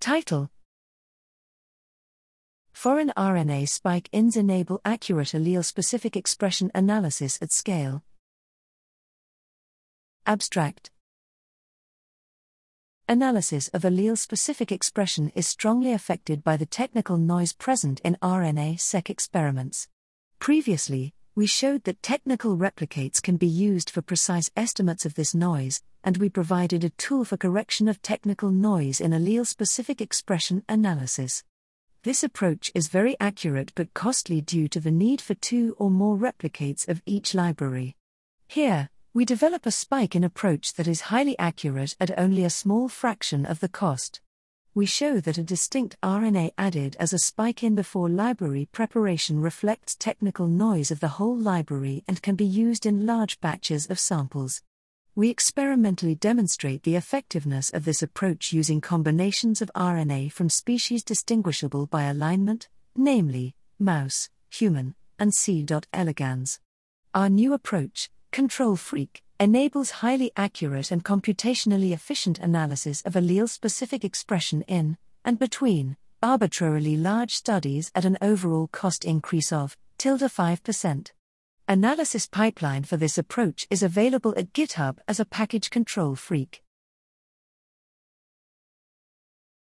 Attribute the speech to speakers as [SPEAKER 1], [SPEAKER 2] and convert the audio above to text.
[SPEAKER 1] Title Foreign RNA spike ins enable accurate allele specific expression analysis at scale. Abstract Analysis of allele specific expression is strongly affected by the technical noise present in RNA seq experiments. Previously, we showed that technical replicates can be used for precise estimates of this noise, and we provided a tool for correction of technical noise in allele specific expression analysis. This approach is very accurate but costly due to the need for two or more replicates of each library. Here, we develop a spike in approach that is highly accurate at only a small fraction of the cost we show that a distinct RNA added as a spike in before library preparation reflects technical noise of the whole library and can be used in large batches of samples. We experimentally demonstrate the effectiveness of this approach using combinations of RNA from species distinguishable by alignment, namely, mouse, human, and C. elegans. Our new approach, controlFreq, enables highly accurate and computationally efficient analysis of allele specific expression in, and between, arbitrarily large studies at an overall cost increase of tilde 5%. Analysis pipeline for this approach is available at GitHub as a package controlFreq.